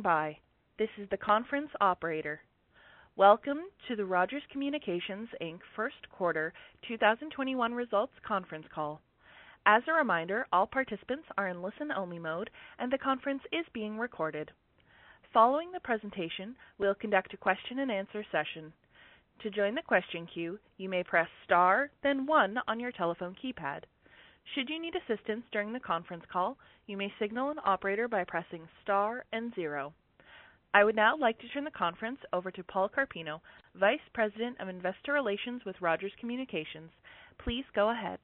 Standing by. This is the conference operator. Welcome to the Rogers Communications Inc. First Quarter 2021 Results Conference Call. As a reminder, all participants are in listen-only mode, and the conference is being recorded. Following the presentation, we'll conduct a question-and-answer session. To join the question queue, you may press star, then one on your telephone keypad. Should you need assistance during the conference call, you may signal an operator by pressing star and zero. I would now like to turn the conference over to Paul Carpino, Vice President of Investor Relations with Rogers Communications. Please go ahead.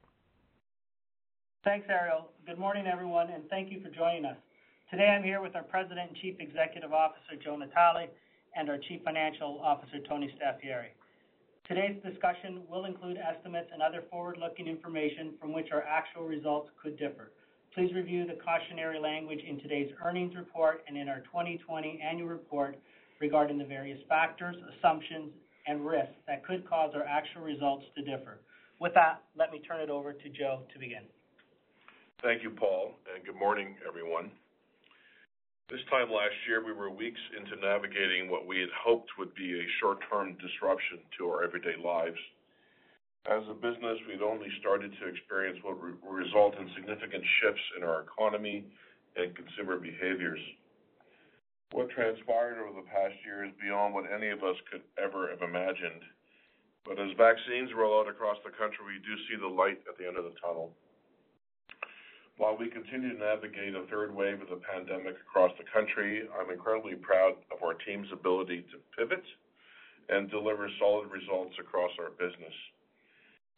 Thanks, Ariel. Good morning, everyone, and thank you for joining us. Today, I'm here with our President and Chief Executive Officer, Joe Natale, and our Chief Financial Officer, Tony Staffieri. Today's discussion will include estimates and other forward-looking information from which our actual results could differ. Please review the cautionary language in today's earnings report and in our 2020 annual report regarding the various factors, assumptions, and risks that could cause our actual results to differ. With that, let me turn it over to Joe to begin. Thank you, Paul, and good morning, everyone. This time last year, we were weeks into navigating what we had hoped would be a short-term disruption to our everyday lives. As a business, we'd only started to experience what would result in significant shifts in our economy and consumer behaviors. What transpired over the past year is beyond what any of us could ever have imagined. But as vaccines roll out across the country, we do see the light at the end of the tunnel. While we continue to navigate a third wave of the pandemic across the country, I'm incredibly proud of our team's ability to pivot and deliver solid results across our business.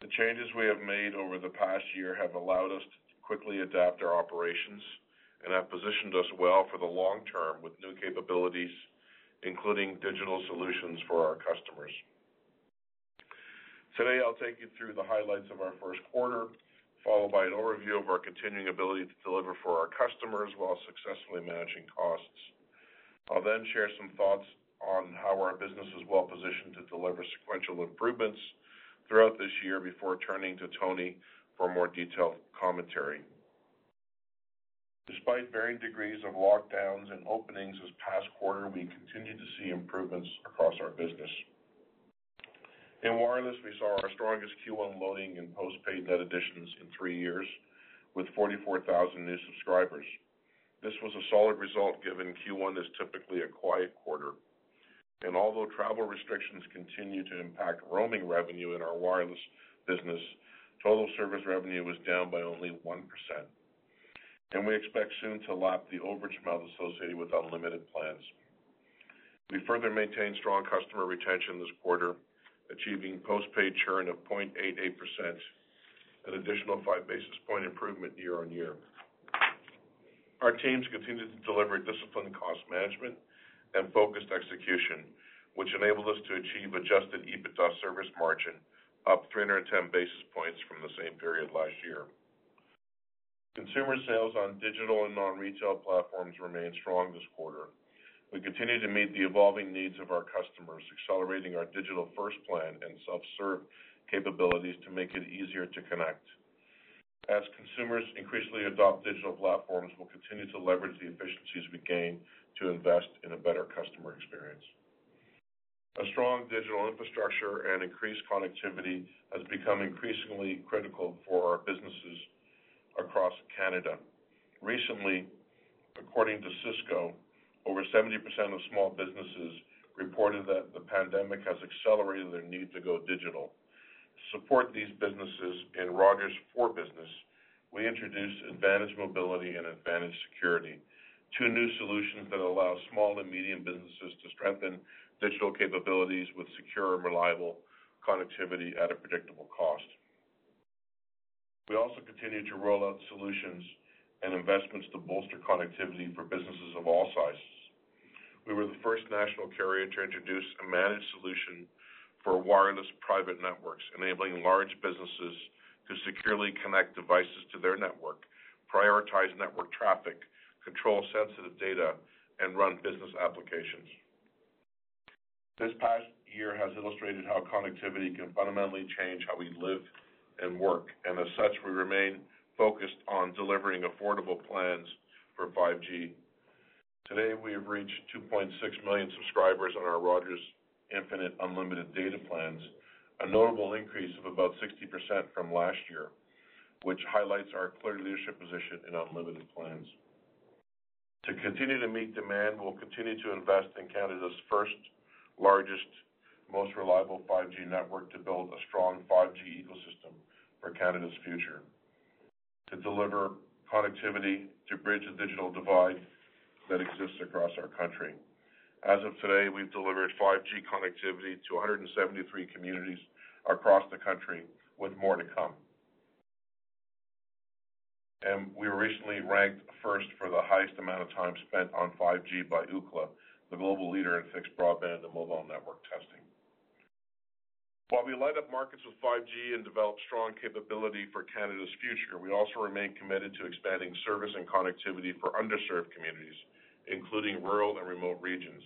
The changes we have made over the past year have allowed us to quickly adapt our operations and have positioned us well for the long term with new capabilities, including digital solutions for our customers. Today, I'll take you through the highlights of our first quarter, followed by an overview of our continuing ability to deliver for our customers while successfully managing costs. I'll then share some thoughts on how our business is well-positioned to deliver sequential improvements throughout this year before turning to Tony for more detailed commentary. Despite varying degrees of lockdowns and openings this past quarter, we continue to see improvements across our business. In wireless, we saw our strongest Q1 loading in postpaid net additions in three years, with 44,000 new subscribers. This was a solid result given Q1 is typically a quiet quarter. And although travel restrictions continue to impact roaming revenue in our wireless business, total service revenue was down by only 1%. And we expect soon to lap the overage amount associated with unlimited plans. We further maintained strong customer retention this quarter, achieving postpaid churn of 0.88%, an additional five basis point improvement year on year. Our teams continue to deliver disciplined cost management and focused execution, which enabled us to achieve adjusted EBITDA service margin up 310 basis points from the same period last year. Consumer sales on digital and non-retail platforms remained strong this quarter. We continue to meet the evolving needs of our customers, accelerating our digital-first plan and self-serve capabilities to make it easier to connect. As consumers increasingly adopt digital platforms, we'll continue to leverage the efficiencies we gain to invest in a better customer experience. A strong digital infrastructure and increased connectivity has become increasingly critical for our businesses across Canada. Recently, according to Cisco, over 70% of small businesses reported that the pandemic has accelerated their need to go digital. To support these businesses in Rogers for Business, we introduced Advantage Mobility and Advantage Security, two new solutions that allow small and medium businesses to strengthen digital capabilities with secure and reliable connectivity at a predictable cost. We also continue to roll out solutions and investments to bolster connectivity for businesses of all sizes. We were the first national carrier to introduce a managed solution for wireless private networks, enabling large businesses to securely connect devices to their network, prioritize network traffic, control sensitive data, and run business applications. This past year has illustrated how connectivity can fundamentally change how we live and work, and as such, we remain focused on delivering affordable plans for 5G. Today, we have reached 2.6 million subscribers on our Rogers Infinite unlimited data plans, a notable increase of about 60% from last year, which highlights our clear leadership position in unlimited plans. To continue to meet demand, we'll continue to invest in Canada's first, largest, most reliable 5G network to build a strong 5G ecosystem for Canada's future, to deliver connectivity to bridge the digital divide that exists across our country. As of today, we've delivered 5G connectivity to 173 communities across the country, with more to come. And We were recently ranked first for the highest amount of time spent on 5G by Ookla, the global leader in fixed broadband and mobile network testing. While we light up markets with 5G and develop strong capability for Canada's future, we also remain committed to expanding service and connectivity for underserved communities, including rural and remote regions.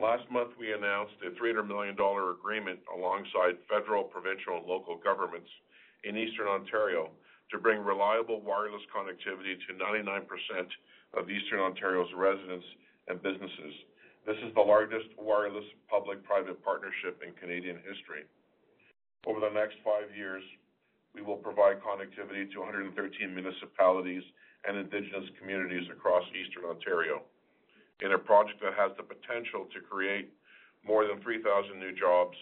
Last month, we announced a 300 million dollar agreement alongside federal, provincial, and local governments in Eastern Ontario to bring reliable wireless connectivity to 99% of Eastern Ontario's residents and businesses. This is the largest wireless public-private partnership in Canadian history. Over the next five years, we will provide connectivity to 113 municipalities and indigenous communities across Eastern Ontario in a project that has the potential to create more than 3,000 new jobs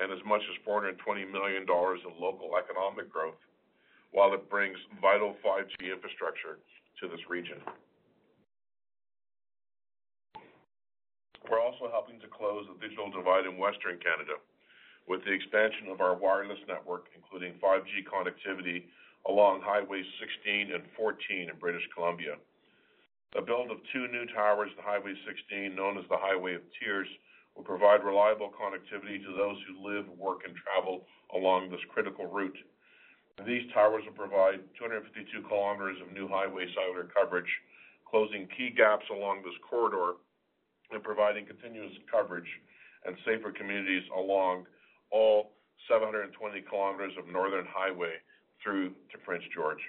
and as much as 420 million dollars in local economic growth, while it brings vital 5G infrastructure to this region. We're also helping to close the digital divide in Western Canada with the expansion of our wireless network, including 5G connectivity along Highway 16 and 14 in British Columbia. The build of two new towers on Highway 16, known as the Highway of Tears, will provide reliable connectivity to those who live, work, and travel along this critical route. These towers will provide 252 kilometers of new highway cellular coverage, closing key gaps along this corridor and providing continuous coverage and safer communities along all 720 kilometers of northern highway through to Prince George.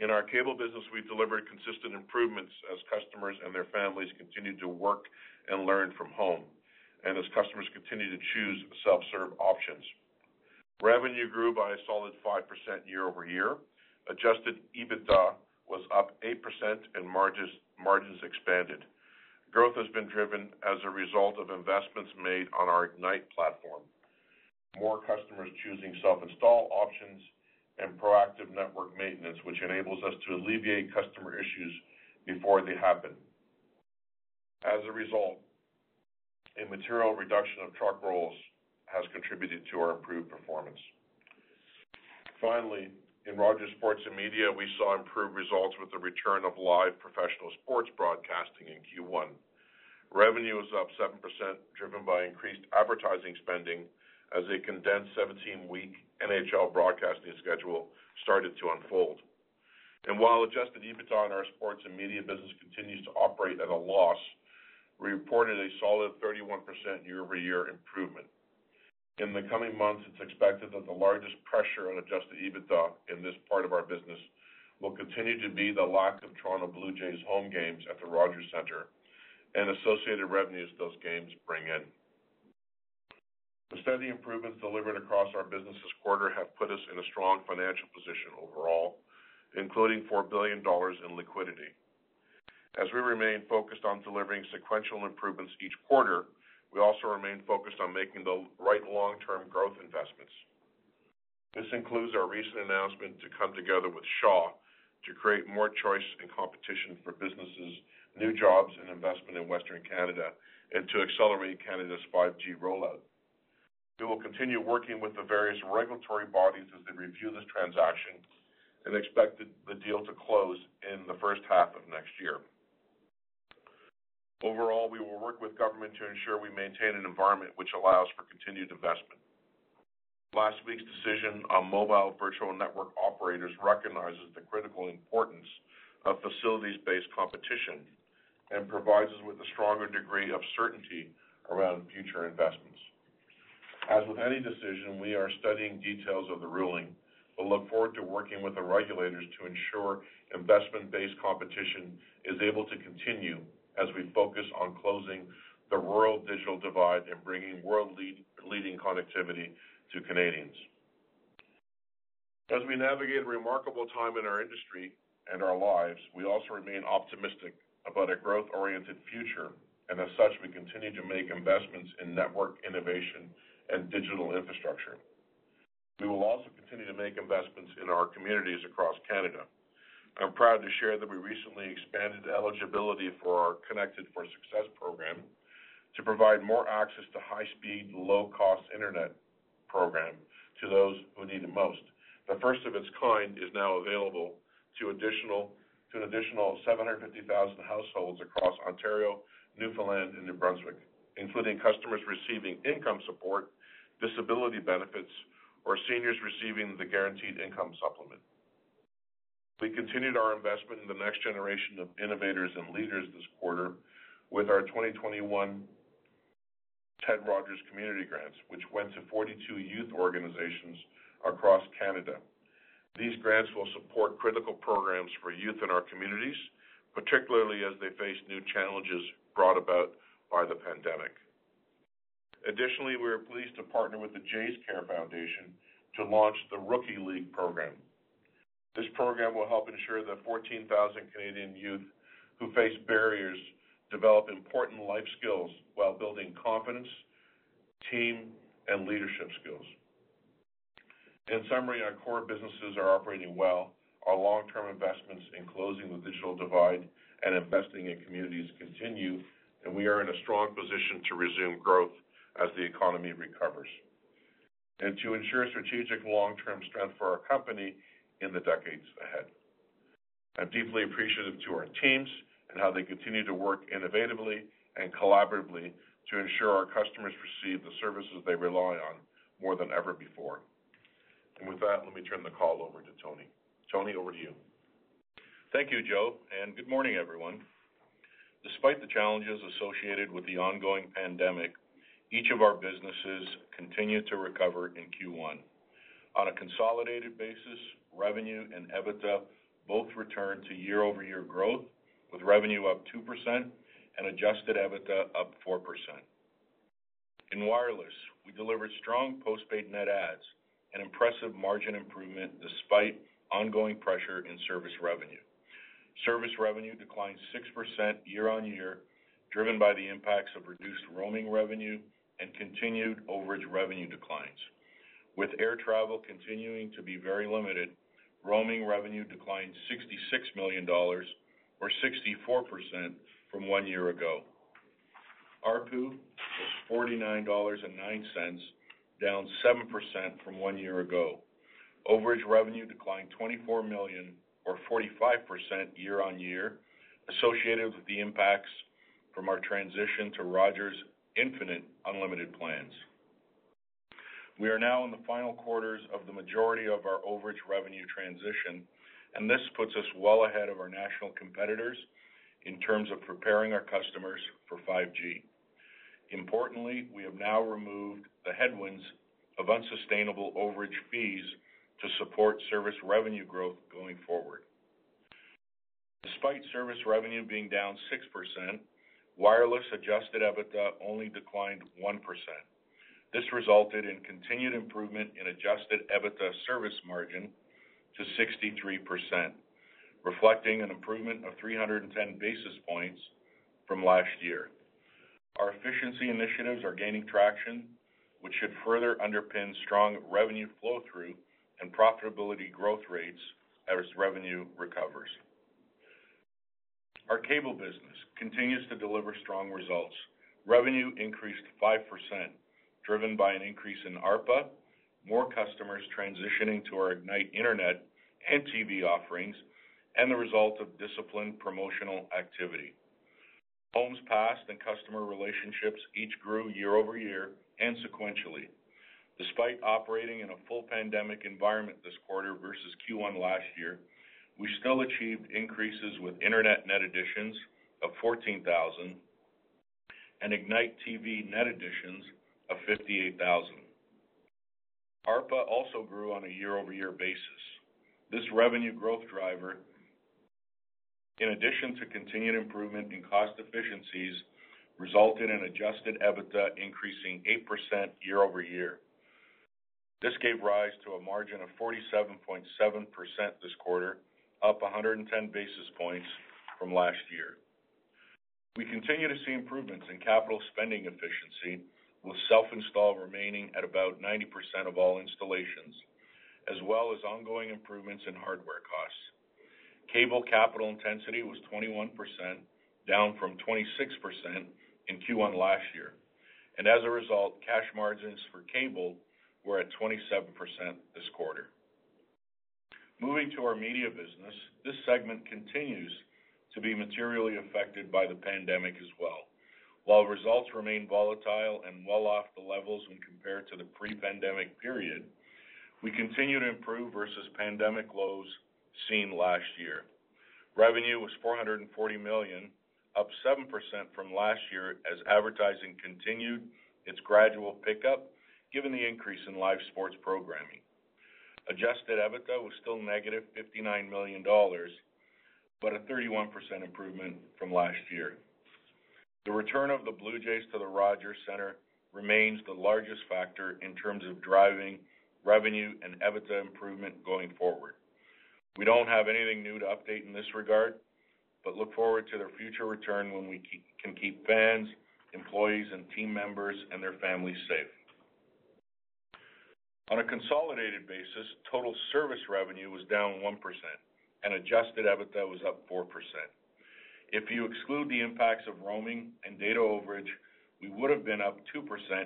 In our cable business, we delivered consistent improvements as customers and their families continue to work and learn from home, and as customers continue to choose self-serve options. Revenue grew by a solid 5% year-over-year. Adjusted EBITDA was up 8% and margins expanded. Growth has been driven as a result of investments made on our Ignite platform, more customers choosing self-install options, and proactive network maintenance, which enables us to alleviate customer issues before they happen. As a result, a material reduction of truck rolls has contributed to our improved performance. Finally, in Rogers Sports & Media, we saw improved results with the return of live professional sports broadcasting in Q1. Revenue was up 7%, driven by increased advertising spending as a condensed 17-week NHL broadcasting schedule started to unfold. And While adjusted EBITDA in our sports and media business continues to operate at a loss, we reported a solid 31% year-over-year improvement. In the coming months, it's expected that the largest pressure on adjusted EBITDA in this part of our business will continue to be the lack of Toronto Blue Jays home games at the Rogers Centre and associated revenues those games bring in. The steady improvements delivered across our business this quarter have put us in a strong financial position overall, including 4 billion dollars in liquidity. As we remain focused on delivering sequential improvements each quarter, we also remain focused on making the right long-term growth investments. This includes our recent announcement to come together with Shaw to create more choice and competition for businesses, new jobs, and investment in Western Canada, and to accelerate Canada's 5G rollout. We will continue working with the various regulatory bodies as they review this transaction and expect the deal to close in the first half of next year. Overall, we will work with government to ensure we maintain an environment which allows for continued investment. Last week's decision on mobile virtual network operators recognizes the critical importance of facilities-based competition and provides us with a stronger degree of certainty around future investments. As with any decision, we are studying details of the ruling, but look forward to working with the regulators to ensure investment-based competition is able to continue as we focus on closing the rural digital divide and bringing world-leading connectivity to Canadians. As we navigate a remarkable time in our industry and our lives, we also remain optimistic about a growth-oriented future, and as such, we continue to make investments in network innovation and digital infrastructure. We will also continue to make investments in our communities across Canada. I'm proud to share that we recently expanded eligibility for our Connected for Success program to provide more access to high-speed, low-cost internet program to those who need it most. The first of its kind is now available to an additional 750,000 households across Ontario, Newfoundland, and New Brunswick, including customers receiving income support, disability benefits, or seniors receiving the Guaranteed Income Supplement. We continued our investment in the next generation of innovators and leaders this quarter with our 2021 Ted Rogers Community Grants, which went to 42 youth organizations across Canada. These grants will support critical programs for youth in our communities, particularly as they face new challenges brought about by the pandemic. Additionally, we are pleased to partner with the Jays Care Foundation to launch the Rookie League program. This program will help ensure that 14,000 Canadian youth who face barriers develop important life skills while building confidence, team, and leadership skills. In summary, our core businesses are operating well. Our long-term investments in closing the digital divide and investing in communities continue, and we are in a strong position to resume growth as the economy recovers and to ensure strategic long-term strength for our company in the decades ahead. I'm deeply appreciative to our teams and how they continue to work innovatively and collaboratively to ensure our customers receive the services they rely on more than ever before. And With that, let me turn the call over to Tony. Tony, over to you. Thank you, Joe, and good morning, everyone. Despite the challenges associated with the ongoing pandemic, each of our businesses continued to recover in Q1. On a consolidated basis, revenue and EBITDA both returned to year-over-year growth, with revenue up 2% and adjusted EBITDA up 4%. In wireless, we delivered strong postpaid net adds and impressive margin improvement despite ongoing pressure in service revenue. Service revenue declined 6% year-on-year, driven by the impacts of reduced roaming revenue and continued overage revenue declines. With air travel continuing to be very limited, roaming revenue declined 66 million dollars or 64% from one year ago. ARPU was 49.09 dollars, down 7% from one year ago. Overage revenue declined 24 million or 45% year-on-year, associated with the impacts from our transition to Rogers Infinite unlimited plans. We are now in the final quarters of the majority of our overage revenue transition, and this puts us well ahead of our national competitors in terms of preparing our customers for 5G. Importantly, we have now removed the headwinds of unsustainable overage fees to support service revenue growth going forward. Despite service revenue being down 6%, wireless adjusted EBITDA only declined 1%. This resulted in continued improvement in adjusted EBITDA service margin to 63%, reflecting an improvement of 310 basis points from last year. Our efficiency initiatives are gaining traction, which should further underpin strong revenue flow-through and profitability growth rates as revenue recovers. Our cable business continues to deliver strong results. Revenue increased 5%, driven by an increase in ARPA, more customers transitioning to our Ignite Internet and TV offerings, and the result of disciplined promotional activity. Homes passed and customer relationships each grew year-over-year and sequentially. Despite operating in a full pandemic environment this quarter versus Q1 last year, we still achieved increases with internet net additions of 14,000 and Ignite TV net additions of 58,000. ARPA also grew on a year-over-year basis. This revenue growth driver, in addition to continued improvement in cost efficiencies, resulted in adjusted EBITDA increasing 8% year-over-year. This gave rise to a margin of 47.7% this quarter, up 110 basis points from last year. We continue to see improvements in capital spending efficiency, with self-install remaining at about 90% of all installations, as well as ongoing improvements in hardware costs. Cable capital intensity was 21%, down from 26% in Q1 last year. And as a result, cash margins for cable were at 27% this quarter. Moving to our media business, this segment continues to be materially affected by the pandemic as well. While results remain volatile and well off the levels when compared to the pre-pandemic period, we continue to improve versus pandemic lows seen last year. Revenue was 440 million, up 7% from last year as advertising continued its gradual pickup given the increase in live sports programming. Adjusted EBITDA was still negative negative 59 million dollars, but a 31% improvement from last year. The return of the Blue Jays to the Rogers Centre remains the largest factor in terms of driving revenue and EBITDA improvement going forward. We don't have anything new to update in this regard, but look forward to their future return when we can keep fans, employees, and team members and their families safe. On a consolidated basis, total service revenue was down 1% and adjusted EBITDA was up 4%. If you exclude the impacts of roaming and data overage, we would have been up 2%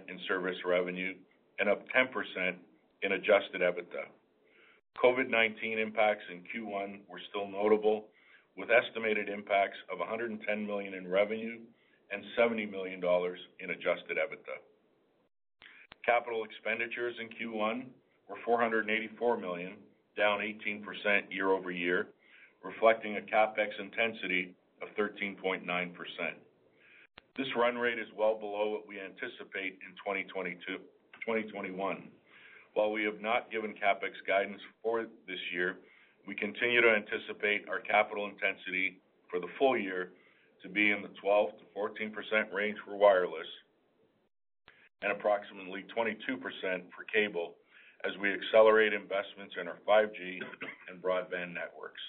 in service revenue and up 10% in adjusted EBITDA. COVID-19 impacts in Q1 were still notable, with estimated impacts of 110 million in revenue and 70 million dollars in adjusted EBITDA. Capital expenditures in Q1 were 484 million, down 18% year-over-year, reflecting a CapEx intensity of 13.9%. This run rate is well below what we anticipate in 2021. While we have not given CapEx guidance for this year, we continue to anticipate our capital intensity for the full year to be in the 12%-14% range for wireless and approximately 22% for cable as we accelerate investments in our 5G and broadband networks.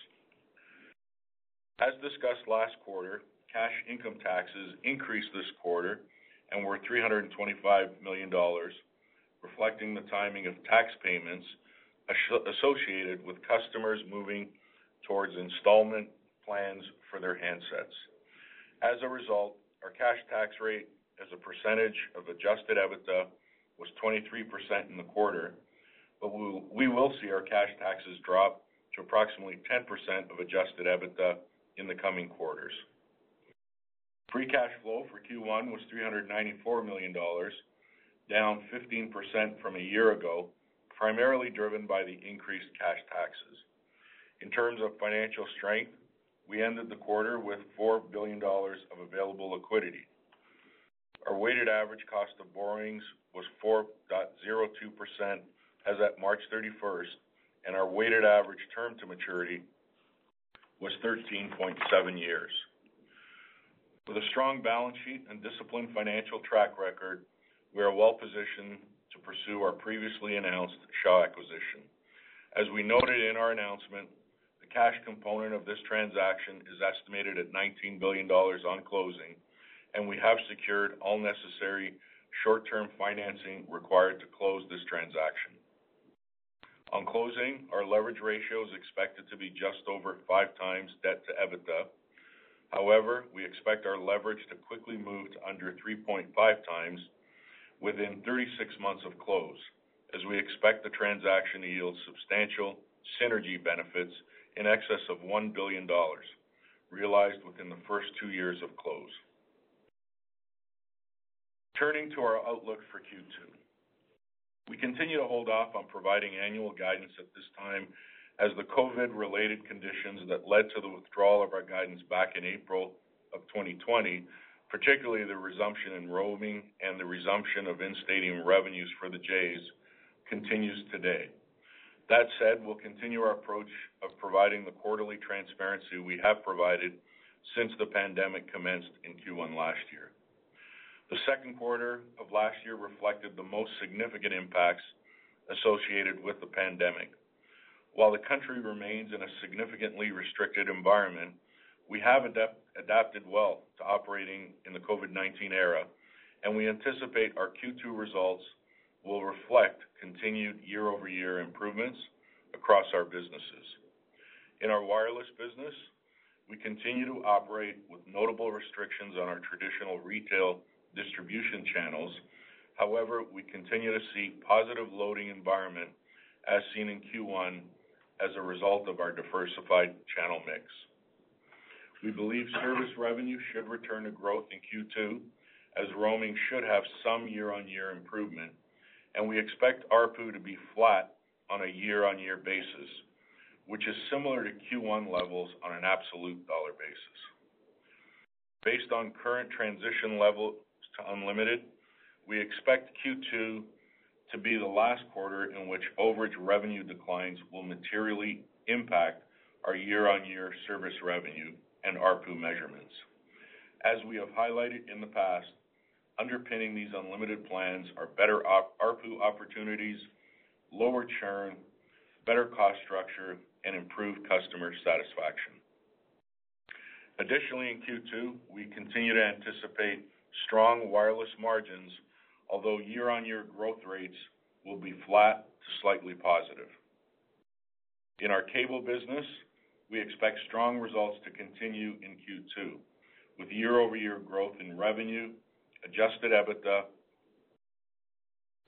As discussed last quarter, cash income taxes increased this quarter and were 325 million dollars, reflecting the timing of tax payments associated with customers moving towards installment plans for their handsets. As a result, our cash tax rate as a percentage of adjusted EBITDA was 23% in the quarter, but we will see our cash taxes drop to approximately 10% of adjusted EBITDA in the coming quarters. Free cash flow for Q1 was 394 million dollars, down 15% from a year ago, primarily driven by the increased cash taxes. In terms of financial strength, we ended the quarter with 4 billion dollars of available liquidity. Our weighted average cost of borrowings was 4.02% as at March 31st, and our weighted average term to maturity was 13.7 years. With a strong balance sheet and disciplined financial track record, we are well-positioned to pursue our previously announced Shaw acquisition. As we noted in our announcement, the cash component of this transaction is estimated at 19 billion dollars on closing, and we have secured all necessary short-term financing required to close this transaction. On closing, our leverage ratio is expected to be just over 5x debt to EBITDA. However, we expect our leverage to quickly move to under 3.5x within 36 months of close, as we expect the transaction to yield substantial synergy benefits in excess of 1 billion dollars, realized within the first two years of close. Turning to our outlook for Q2. We continue to hold off on providing annual guidance at this time as the COVID-related conditions that led to the withdrawal of our guidance back in April of 2020, particularly the resumption in roaming and the resumption of in-stadium revenues for the Jays, continues today. That said, we'll continue our approach of providing the quarterly transparency we have provided since the pandemic commenced in Q1 last year. The second quarter of last year reflected the most significant impacts associated with the pandemic. While the country remains in a significantly restricted environment, we have adapted well to operating in the COVID-19 era, and we anticipate our Q2 results will reflect continued year-over-year improvements across our businesses. In our wireless business, we continue to operate with notable restrictions on our traditional retail distribution channels. However, we continue to see positive loading environment as seen in Q1 as a result of our diversified channel mix. We believe service revenue should return to growth in Q2 as roaming should have some year-on-year improvement, and we expect ARPU to be flat on a year-on-year basis, which is similar to Q1 levels on an absolute dollar basis. Based on current transition levels to unlimited, we expect Q2 to be the last quarter in which overage revenue declines will materially impact our year-on-year service revenue and ARPU measurements. As we have highlighted in the past, underpinning these unlimited plans are better ARPU opportunities, lower churn, better cost structure, and improved customer satisfaction. Additionally, in Q2, we continue to anticipate strong wireless margins, although year-on-year growth rates will be flat to slightly positive. In our cable business, we expect strong results to continue in Q2, with year-over-year growth in revenue, adjusted EBITDA,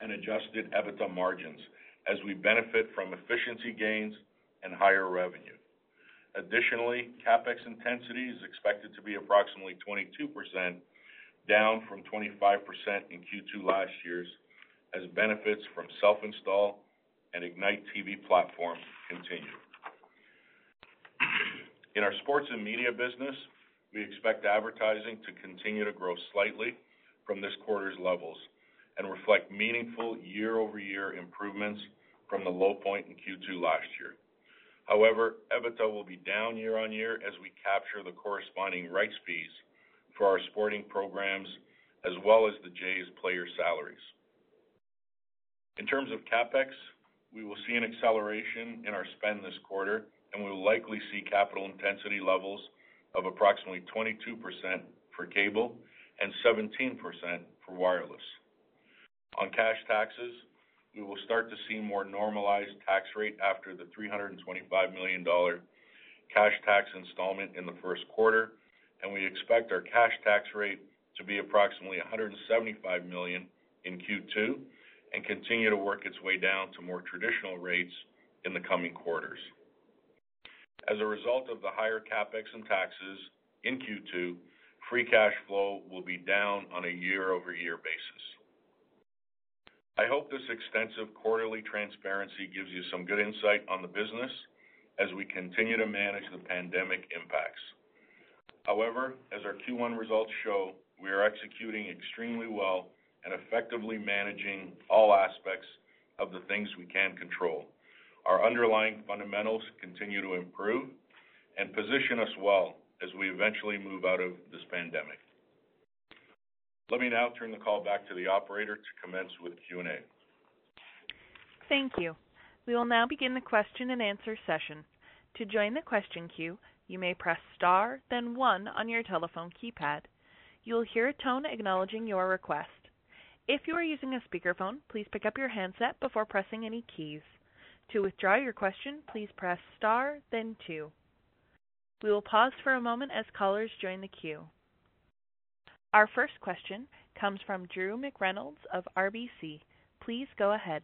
and adjusted EBITDA margins as we benefit from efficiency gains and higher revenue. Additionally, CapEx intensity is expected to be approximately 22%, down from 25% in Q2 last year, as benefits from self-install and Ignite TV platform continue. In our sports and media business, we expect advertising to continue to grow slightly from this quarter's levels and reflect meaningful year-over-year improvements from the low point in Q2 last year. However, EBITDA will be down year-on-year as we capture the corresponding rights fees for our sporting programs, as well as the Jays player salaries. In terms of CapEx, we will see an acceleration in our spend this quarter, and we will likely see capital intensity levels of approximately 22% for cable and 17% for wireless. On cash taxes, we will start to see more normalized tax rate after the 325 million dollar cash tax installment in the first quarter, and we expect our cash tax rate to be approximately 175 million in Q2 and continue to work its way down to more traditional rates in the coming quarters. As a result of the higher CapEx and taxes in Q2, free cash flow will be down on a year-over-year basis. I hope this extensive quarterly transparency gives you some good insight on the business as we continue to manage the pandemic impacts. However, as our Q1 results show, we are executing extremely well and effectively managing all aspects of the things we can control. Our underlying fundamentals continue to improve and position us well as we eventually move out of this pandemic. Let me now turn the call back to the operator to commence with Q&A. Thank you. We will now begin the question and answer session. To join the question queue, you may press star then one on your telephone keypad. You will hear a tone acknowledging your request. If you are using a speakerphone, please pick up your handset before pressing any keys. To withdraw your question, please press star then two. We will pause for a moment as callers join the queue. Our first question comes from Drew McReynolds of RBC. Please go ahead.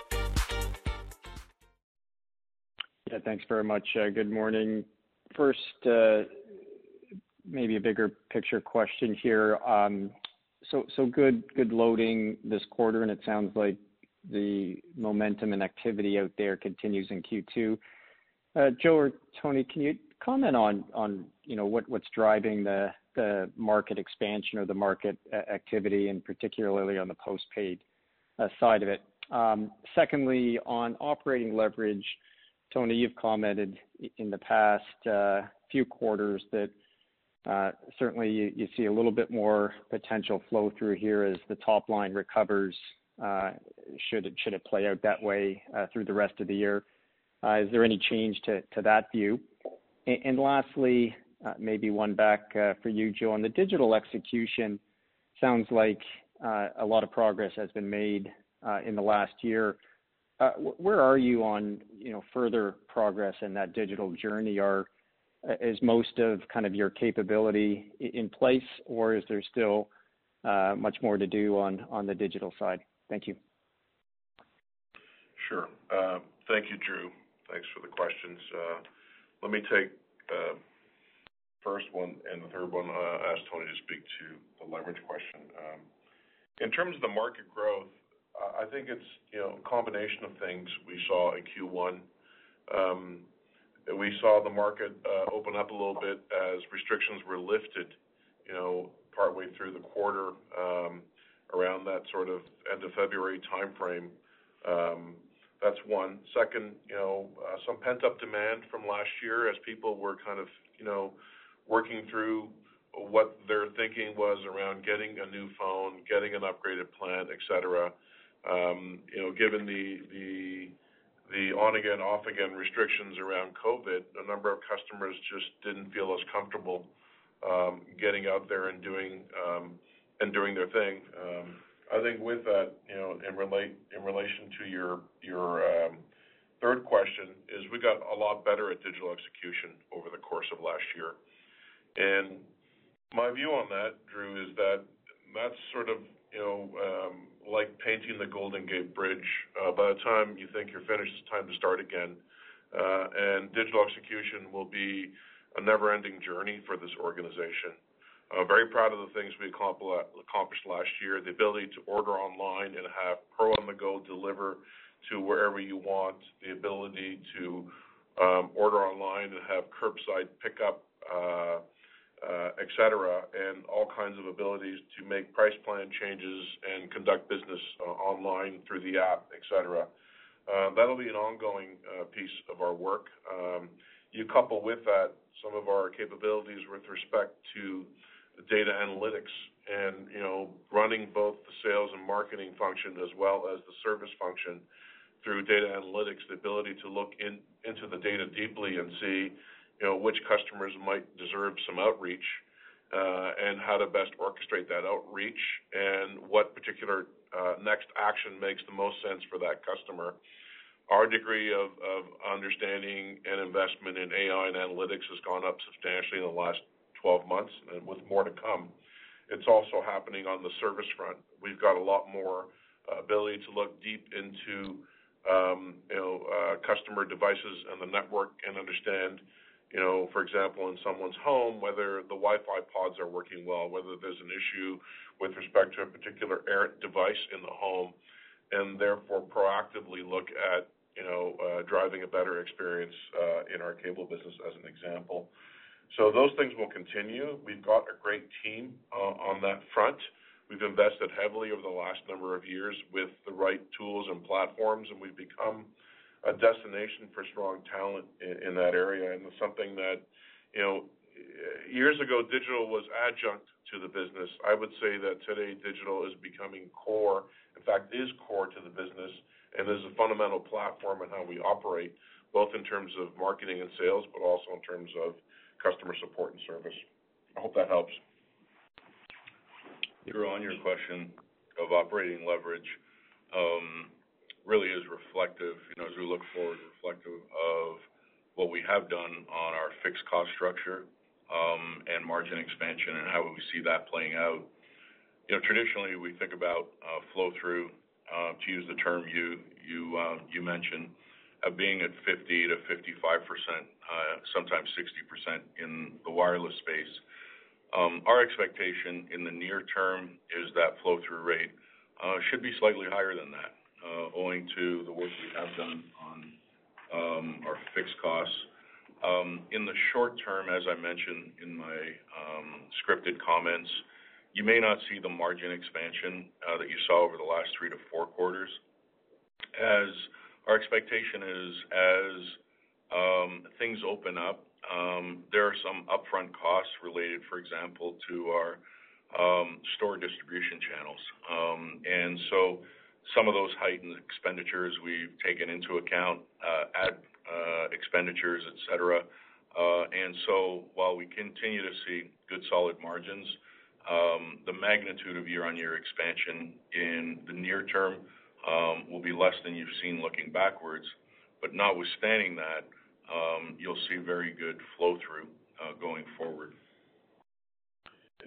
Yeah, thanks very much. Uh, good morning. First, uh, maybe a bigger picture question here. Um, so, so good, good loading this quarter, and it sounds like the momentum and activity out there continues in Q2. Uh, Joe or Tony, can you comment on, on you know, what, what's driving the, the market expansion or the market activity, and particularly on the postpaid side of it? Um, secondly, on operating leverage, Tony, you've commented in the past uh, few quarters that uh, certainly you see a little bit more potential flow through here as the top line recovers, uh, should it play out that way through the rest of the year. Is there any change to that view? And Lastly, maybe one back for you, Joe. On the digital execution, sounds like a lot of progress has been made in the last year. Uh, where are you on, you know, further progress in that digital journey? Uh, is most of kind of your capability in place, or is there still uh, much more to do on the digital side? Thank you. Sure. Thank you, Drew. Thanks for the questions. Let me take first one and the third one, uh ask Tony to speak to the leverage question. Um, in terms of the market growth, I think it's, you know, a combination of things we saw in Q1. Um, we saw the market uh, open up a little bit as restrictions were lifted, you know, partway through the quarter, um, around that sort of end of February timeframe. Um, that's one. Second, you know, uh, some pent-up demand from last year as people were kind of, you know, working through what their thinking was around getting a new phone, getting an upgraded plan, et cetera. Um, you know, given the on again, off again restrictions around COVID, a number of customers just didn't feel as comfortable um, getting out there and doing um, their thing. I think with that, you know, in relation to your third question, is we got a lot better at digital execution over the course of last year. And my view on that, Drew, is that that's sort of, you know, like painting the Golden Gate Bridge. Uh, by the time you think you're finished, it's time to start again. Uh, and digital execution will be a never-ending journey for this organization. I'm very proud of the things we accomplished last year, the ability to order online and have Pro on the Go deliver to wherever you want, the ability to um, order online and have curbside pickup uh, uh, et cetera, and all kinds of abilities to make price plan changes and conduct business uh, online through the app, et cetera. Uh, that'll be an ongoing piece of our work. Um, you couple with that some of our capabilities with respect to data analytics and, you know, running both the sales and marketing function as well as the service function through data analytics, the ability to look into the data deeply and see you know, which customers might deserve some outreach, uh, and how to best orchestrate that outreach, and what particular uh, next action makes the most sense for that customer. Our degree of, understanding and investment in AI and analytics has gone up substantially in the last 12 months, and with more to come. It's also happening on the service front. We've got a lot more ability to look deep into um, you know, uh, customer devices and the network and understand you know, for example, in someone's home, whether the Wi-Fi pods are working well, whether there's an issue with respect to a particular device in the home, and therefore proactively look at you know, uh, driving a better experience uh, in our cable business as an example. So those things will continue. We've got a great team uh, on that front. We've invested heavily over the last number of years with the right tools and platforms, and we've become a destination for strong talent in, that area. And it's something that, you know, years ago, digital was adjunct to the business. I would say that today, digital is becoming core, in fact, is core to the business and is a fundamental platform in how we operate, both in terms of marketing and sales, but also in terms of customer support and service. I hope that helps. Drew, on your question of operating leverage, um, really is reflective, you know, as we look forward, reflective of what we have done on our fixed cost structure, um, and margin expansion and how we see that playing out. You know, traditionally, we think about uh, flow-through, uh, to use the term you uh, mentioned, of being at 50%-55%, sometimes 60% in the wireless space. Um, our expectation in the near term is that flow-through rate should be slightly higher than that, owing to the work we have done on um, our fixed costs um, in the short term, as I mentioned in my um, scripted comments, you may not see the margin expansion uh, that you saw over the last three to four quarters, as our expectation is as things open up, there are some upfront costs related, for example, to our store distribution channels. Some of those heightened expenditures we've taken into account, uh, ad uh, expenditures, et cetera. Uh, and so while we continue to see good solid margins, um, the magnitude of year-on-year expansion in the near term um, will be less than you've seen looking backwards. But notwithstanding that, um, you'll see very good flow-through going forward.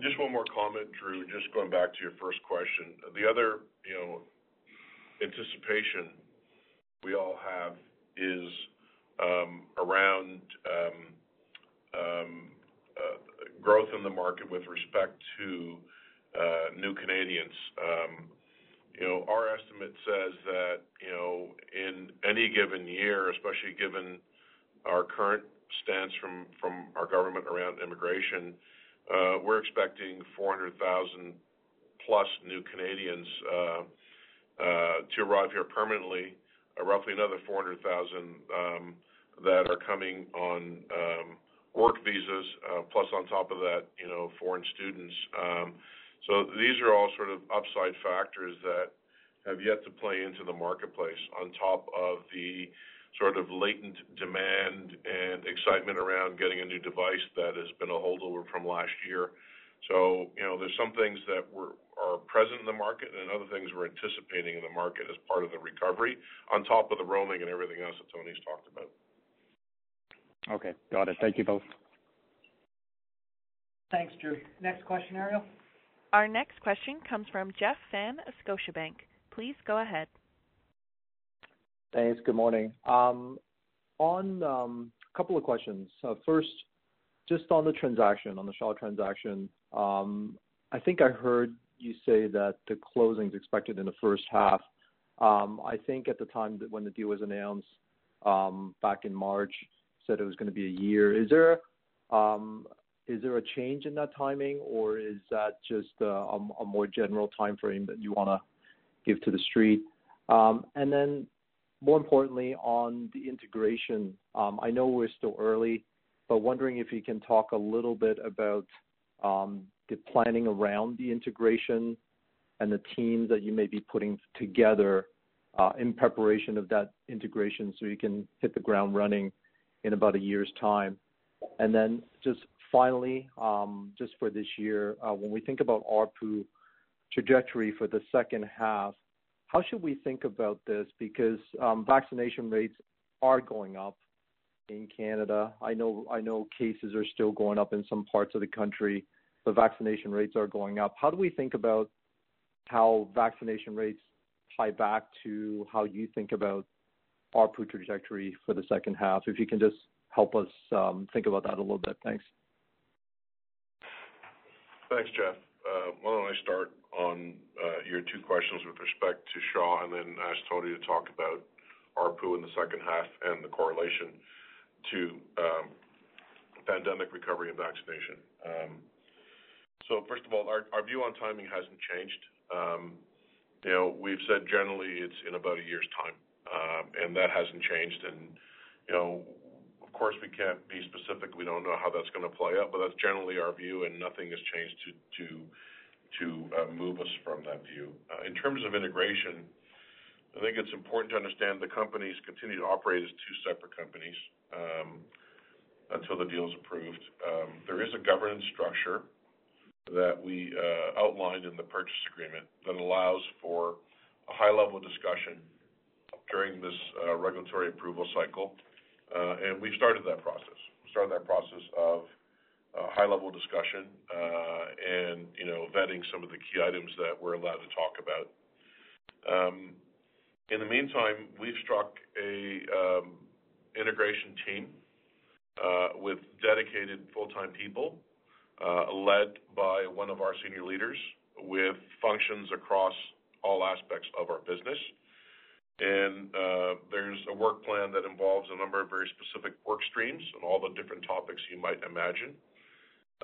Just one more comment, Drew, just going back to your first question. The other, you know, anticipation we all have is um, around um, um, uh, growth in the market with respect to uh, new Canadians. You know, our estimate says that, you know, in any given year, especially given our current stance from our government around immigration, uh, we're expecting 400,000 plus new Canadians to arrive here permanently roughly another 400,000 um, that are coming on um, work visas, uh, plus on top of that, you know, foreign students. Um, so These are all sort of upside factors that have yet to play into the marketplace on top of the sort of latent demand and excitement around getting a new device that has been a holdover from last year. So You know, there's some things that were are present in the market and other things we're anticipating in the market as part of the recovery, on top of the roaming and everything else that Tony's talked about. Okay. Got it. Thank you both. Thanks, Drew. Next question, Ariel. Our next question comes from Jeff Fan of Scotiabank. Please go ahead. Thanks. Good morning. Um, on a um, couple of questions. Uh, first, just on the transaction, on the Shaw transaction, um, I think I heard you say that the closing is expected in the first half. Um, I think at the time that when the deal was announced um, back in March, said it was going to be a year. Is there um, a change in that timing, or is that just uh, a, more general timeframe that you want to give to the street? And then, more importantly, on the integration, I know we're still early, but wondering if you can talk a little bit about the planning around the integration and the teams that you may be putting together uh, in preparation of that integration so you can hit the ground running in about a year's time? And then just finally, um, just for this year, uh, when we think about ARPU trajectory for the second half, how should we think about this? Because um, vaccination rates are going up in Canada. I know I know cases are still going up in some parts of the country the vaccination rates are going up. How do we think about how vaccination rates tie back to how you think about ARPU trajectory for the second half? If you can just help us um, think about that a little bit. Thanks. Thanks, Jeff. Uh, why don't I start on uh, your two questions with respect to Shaw and then ask Tony to talk about ARPU in the second half and the correlation to pandemic recovery and vaccination. First of all, our view on timing hasn't changed. Um, you know, we've said generally it's in about a year's time, um, and that hasn't changed. And you know, of course, we can't be specific. We don't know how that's going to play out, but that's generally our view, and nothing has changed to uh, move us from that view. Uh, in terms of integration, I think it's important to understand the companies continue to operate as two separate companies um, until the deal is approved. There is a governance structure that we uh, outlined in the purchase agreement that allows for a high-level discussion during this uh, regulatory approval cycle. Uh and we've started that process. We started that process of uh, a high-level discussion and vetting some of the key items that we're allowed to talk about. Um, in the meantime, we've struck an um, integration team with dedicated full-time people, led by one of our senior leaders, with functions across all aspects of our business. And uh there's a work plan that involves a number of very specific work streams on all the different topics you might imagine.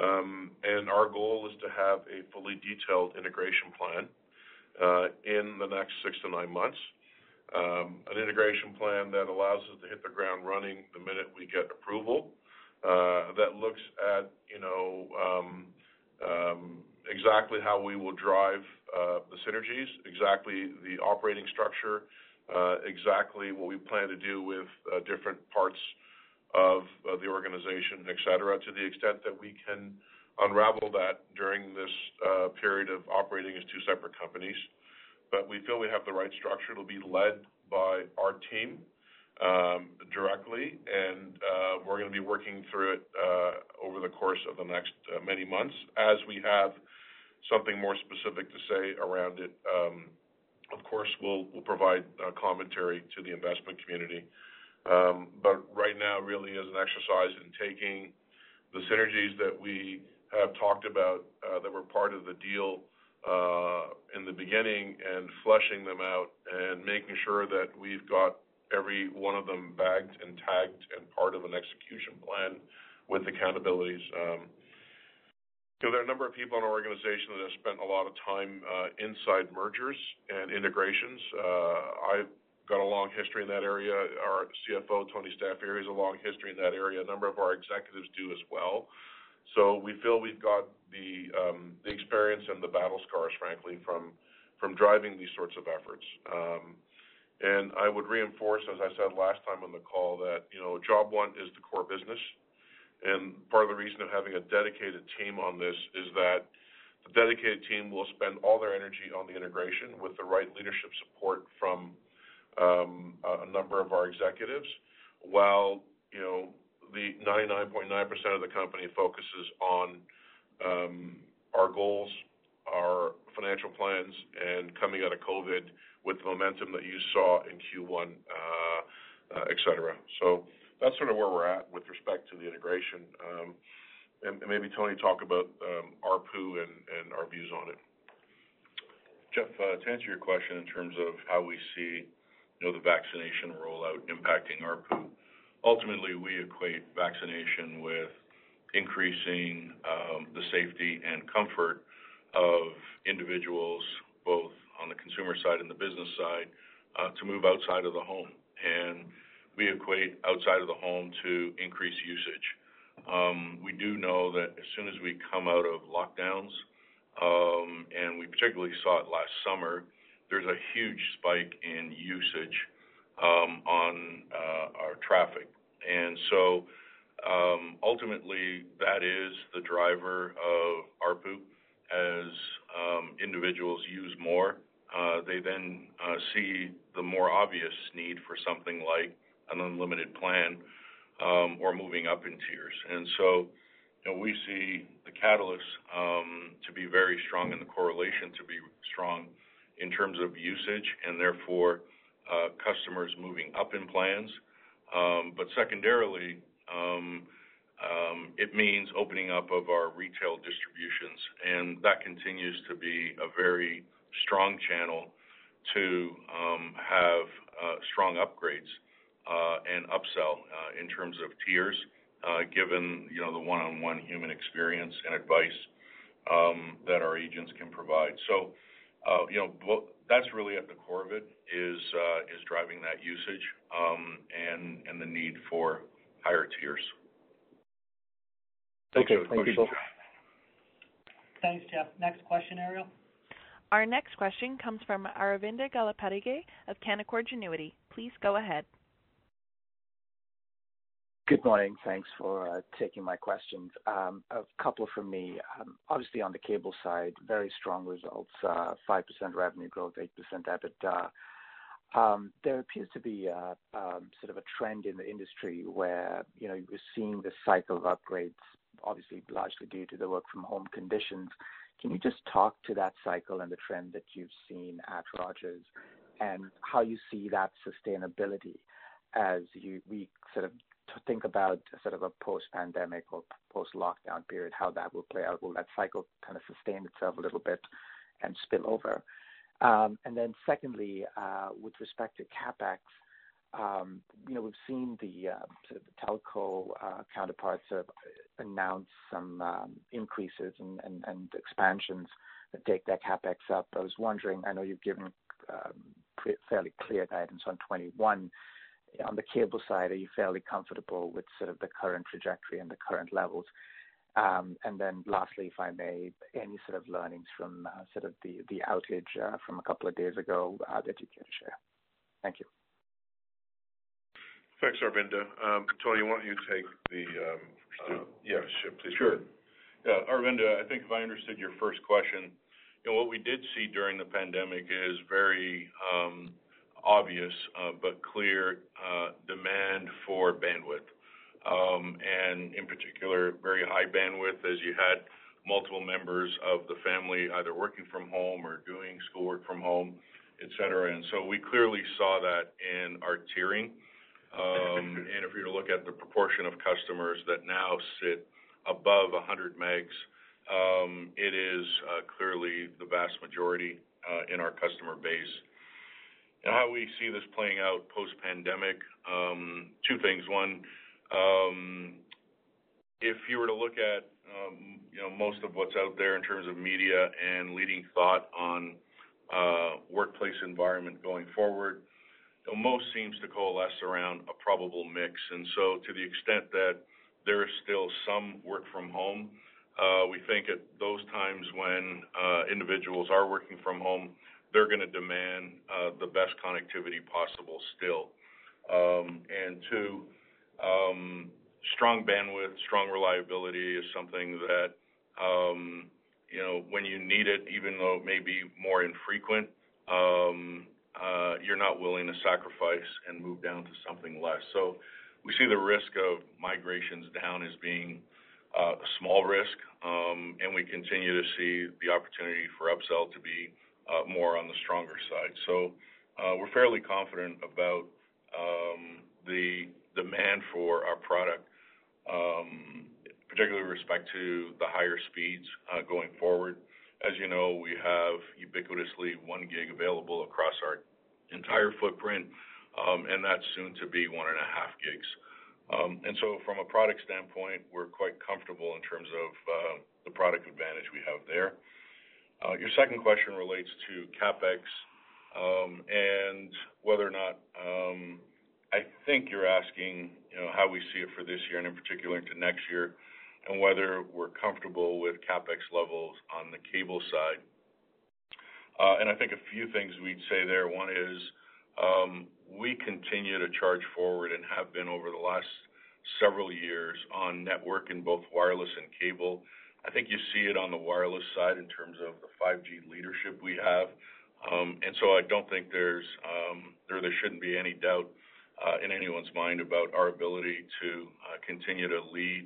Um and our goal is to have a fully detailed integration plan in the next six to nine months. An integration plan that allows us to hit the ground running the minute we get approval, Uh, that looks at you know, um, um, exactly how we will drive uh, the synergies, exactly the operating structure, uh, exactly what we plan to do with different parts of the organization, et cetera, to the extent that we can unravel that during this period of operating as two separate companies. But we feel we have the right structure. It'll be led by our team Um, directly, and uh, we're going to be working through it uh, over the course of the next uh, many months. As we have something more specific to say around it, um, of course, we'll provide commentary to the investment community. Um but right now, really is an exercise in taking the synergies that we have talked about that were part of the deal in the beginning and fleshing them out and making sure that we've got every one of them bagged and tagged and part of an execution plan with accountabilities. Um, there are a number of people in our organization that have spent a lot of time uh, inside mergers and integrations. Uh, I've got a long history in that area. Our CFO, Tony Staffieri, has a long history in that area. A number of our executives do as well. So we feel we've got the um, experience and the battle scars, frankly, from driving these sorts of efforts. Um, I would reinforce, as I said last time on the call, that you know, job one is the core business. And part of the reason of having a dedicated team on this is that the dedicated team will spend all their energy on the integration with the right leadership support from um, a number of our executives, while you know, the 99.9% of the company focuses on um, our goals, our financial plans, and coming out of COVID with the momentum that you saw in Q1, uh, et cetera. So that's sort of where we're at with respect to the integration. Um and maybe Tony talk about um, ARPU and our views on it. Jeff, uh, to answer your question in terms of how we see the vaccination rollout impacting ARPU, ultimately, we equate vaccination with increasing um, the safety and comfort of individuals, both on the consumer side and the business side, uh, to move outside of the home. And we equate outside of the home to increased usage. Um, we do know that as soon as we come out of lockdowns, um, and we particularly saw it last summer, there's a huge spike in usage um, on uh, our traffic. And so um ultimately, that is the driver of ARPU. As um, individuals use more, uh, they then uh, see the more obvious need for something like an unlimited plan um, or moving up in tiers. And so we see the catalyst um, to be very strong and the correlation to be strong in terms of usage, and therefore, uh, customers moving up in plans. Um but secondarily, Um, it means opening up of our retail distributions, and that continues to be a very strong channel to um, have uh, strong upgrades uh, and upsell uh, in terms of tiers, given you know, the one-on-one human experience and advice um, that our agents can provide. So uh, you know, that's really at the core of it, is uh is driving that usage um and the need for higher tiers. Okay. Thank you both. Thanks, Jeff. Next question, Ariel. Our next question comes from Aravinda Galappatthige of Canaccord Genuity. Please go ahead. Good morning. Thanks for uh, taking my questions. Um, a couple from me. Um, obviously, on the cable side, very strong results, uh, 5% revenue growth, 8% EBITDA. Um, there appears to be uh, sort of a trend in the industry where you know we're seeing the cycle of upgrades, obviously largely due to the work-from-home conditions. Can you just talk to that cycle and the trend that you've seen at Rogers, and how you see that sustainability as we sort of think about sort of a post-pandemic or post-lockdown period, how that will play out? Will that cycle kind of sustain itself a little bit and spill over? Um and then secondly, with respect to CapEx, um, you know, we've seen the telco counterparts have announced some um, increases and expansions that take their CapEx up. I was wondering, I know you've given um, fairly clear guidance on 2021. On the cable side, are you fairly comfortable with sort of the current trajectory and the current levels? Um and then lastly, if I may, any sort of learnings from uh, sort of the outage uh, from a couple of days ago uh, that you care to share? Thank you. Thanks, Aravinda. Um, Tony, why don't you take the? Yeah, sure. Please. Sure. Yeah, Aravinda, I think if I understood your first question, what we did see during the pandemic is very um, obvious uh, but clear uh, demand for bandwidth. Um and in particular, very high bandwidth as you had multiple members of the family either working from home or doing schoolwork from home, et cetera. And so we clearly saw that in our tiering. Um, if you to look at the proportion of customers that now sit above 100 megs, um, it is uh, clearly the vast majority uh, in our customer base. And how we see this playing out post-pandemic, um, two things. One, if you were to look at most of what's out there in terms of media and leading thought on uh, workplace environment going forward, most seems to coalesce around a probable mix. And so to the extent that there is still some work from home, uh, we think at those times when uh, individuals are working from home, they're going to demand uh, the best connectivity possible still. Um, two, um, strong bandwidth, strong reliability is something that um you know, when you need it, even though it may be more infrequent, um, Uh, you're not willing to sacrifice and move down to something less. So we see the risk of migrations down as being uh, a small risk, um, and we continue to see the opportunity for upsell to be uh, more on the stronger side. So uh we're fairly confident about um, the demand for our product, um, particularly with respect to the higher speeds going forward. As you know, we have ubiquitously 1 gig available across our entire footprint, um, and that's soon to be 1.5 gigs. Um and so from a product standpoint, we're quite comfortable in terms of uh, the product advantage we have there. Uh, your second question relates to CapEx, um, and whether or not um, I think you're asking you know, how we see it for this year and in particular into next year, and whether we're comfortable with CapEx levels on the cable side. Uh and I think a few things we'd say there. One is, we continue to charge forward and have been over the last several years on network in both wireless and cable. I think you see it on the wireless side in terms of the 5G leadership we have. Um and so I don't think there shouldn't be any doubt in anyone's mind about our ability to continue to lead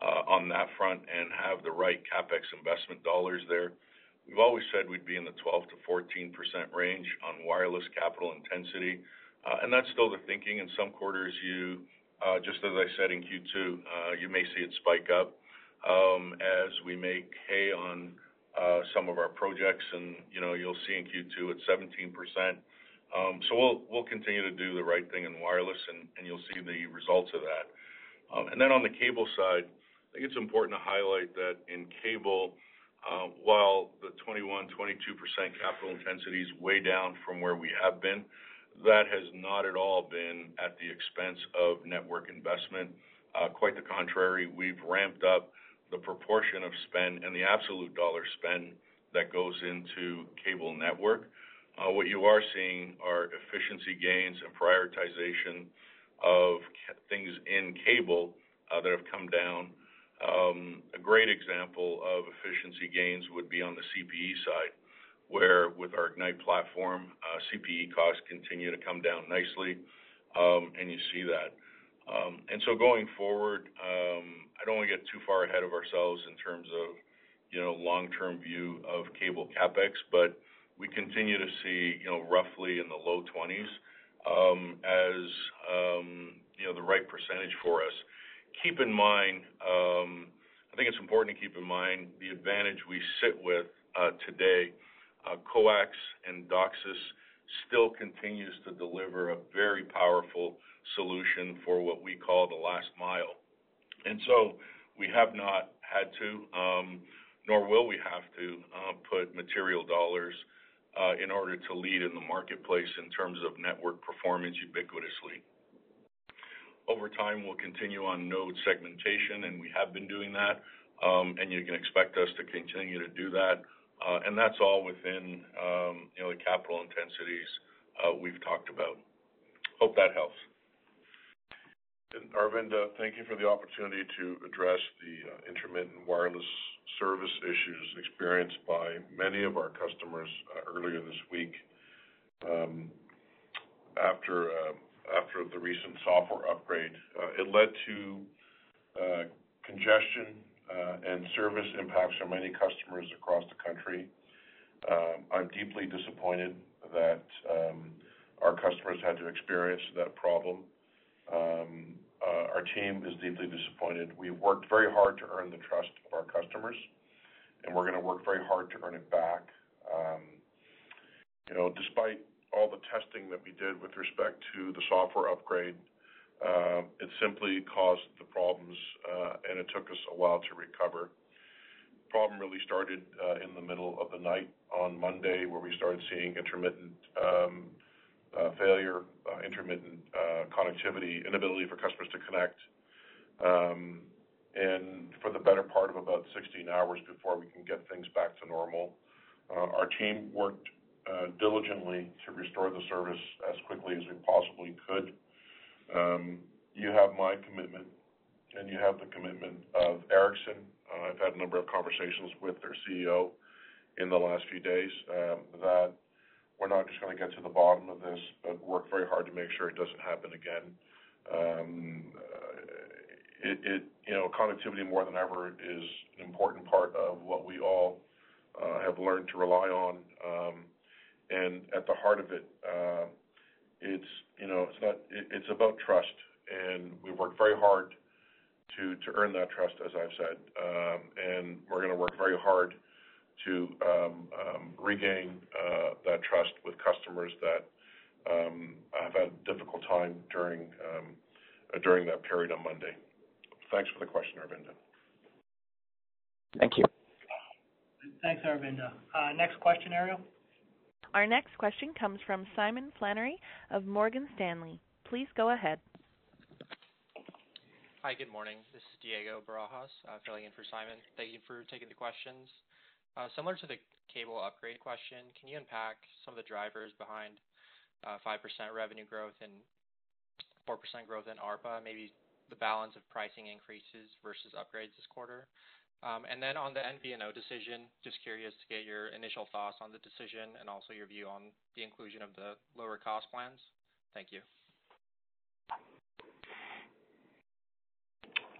Uh, on that front and have the right CapEx investment dollars there. We've always said we'd be in the 12%-14% range on wireless capital intensity. Uh, and that's still the thinking. In some quarters, you uh, just as I said in Q2, you may see it spike up um, as we make hay on some of our projects, and you'll see in Q2 it's 17%. Um so we'll continue to do the right thing in wireless, and you'll see the results of that. Um and then on the cable side, I think it's important to highlight that in cable, while the 21%-22% capital intensity is way down from where we have been, that has not at all been at the expense of network investment. Uh, quite the contrary, we've ramped up the proportion of spend and the absolute dollar spend that goes into cable network. Uh, what you are seeing are efficiency gains and prioritization of things in cable uh, that have come down. Um, a great example of efficiency gains would be on the CPE side, where with our Ignite platform, uh, CPE costs continue to come down nicely, um, and you see that. Um and so going forward, um, I don't want to get too far ahead of ourselves in terms of you know, long-term view of cable CapEx, but we continue to see you know, roughly in the low 20s as you know, the right percentage for us. Keep in mind, um, I think it's important to keep in mind the advantage we sit with uh, today. Uh, coax and DOCSIS still continues to deliver a very powerful solution for what we call the last mile. And so we have not had to, um, nor will we have to, uh, put material dollars in order to lead in the marketplace in terms of network performance ubiquitously. Over time, we'll continue on node segmentation, and we have been doing that, um, and you can expect us to continue to do that. Uh and that's all within um, the capital intensities uh, we've talked about. Hope that helps. Aravinda, uh, thank you for the opportunity to address the uh, intermittent wireless service issues experienced by many of our customers earlier this week. Um, after the recent software upgrade, uh, it led to uh, congestion uh, and service impacts for many customers across the country. Um, I'm deeply disappointed that um, our customers had to experience that problem. Um, our team is deeply disappointed. We've worked very hard to earn the trust of our customers, and we're going to work very hard to earn it back. You know, despite all the testing that we did with respect to the software upgrade, uh, it simply caused the problems, uh, and it took us a while to recover. Problem really started uh, in the middle of the night on Monday, where we started seeing intermittent um, failure, intermittent connectivity, inability for customers to connect, um, and for the better part of about 16 hours before we can get things back to normal. Our team worked Uh, diligently to restore the service as quickly as we possibly could. Um, you have my commitment, and you have the commitment of Ericsson. Uh, I've had a number of conversations with their CEO in the last few days um, that we're not just going to get to the bottom of this, but work very hard to make sure it doesn't happen again. Um, uh, it, you know, connectivity more than ever is an important part of what we all have learned to rely on. And at the heart of it, uh, it's not it's about trust, and we've worked very hard to to earn that trust, as I've said. Um, and we're going to work very hard to um, um, regain uh, that trust with customers that have had a difficult time during uh, during that period on Monday. Thanks for the question, Arvinda. Thank you. Thanks, Aravinda. Uh, next question, Ariel. Our next question comes from Simon Flannery of Morgan Stanley. Please go ahead. Hi, good morning. This is Diego Barajas, uh, filling in for Simon. Thank you for taking the questions. Uh, similar to the cable upgrade question, can you unpack some of the drivers behind uh, 5% revenue growth and 4% growth in ARPA, maybe the balance of pricing increases versus upgrades this quarter? Um, and then on the MVNO decision, just curious to get your initial thoughts on the decision and also your view on the inclusion of the lower cost plans. Thank you.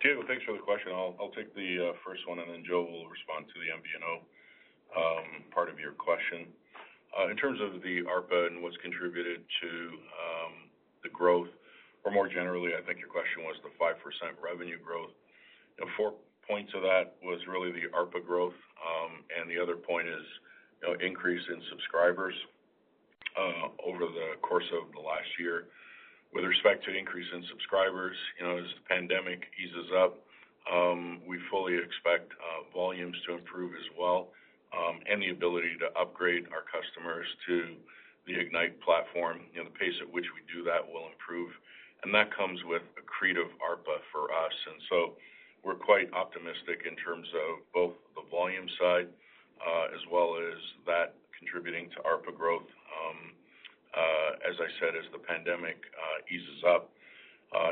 Diego, thanks for the question. I'll take the uh, first one, and then Joe will respond to the MVNO um, part of your question. Uh, in terms of the ARPA and what's contributed to um, the growth, or more generally, I think your question was the 5% revenue growth. Four points of that was really the ARPA growth, um, and the other point is increase in subscribers. Uh, over the course of the last year. With respect to increase in subscribers, you know, as the pandemic eases up, um, we fully expect uh, volumes to improve as well, um, and the ability to upgrade our customers to the Ignite platform. You know, the pace at which we do that will improve, and that comes with accretive ARPA for us. We're quite optimistic in terms of both the volume side, uh, as well as that contributing to ARPA growth, um, uh, as I said, as the pandemic uh, eases up.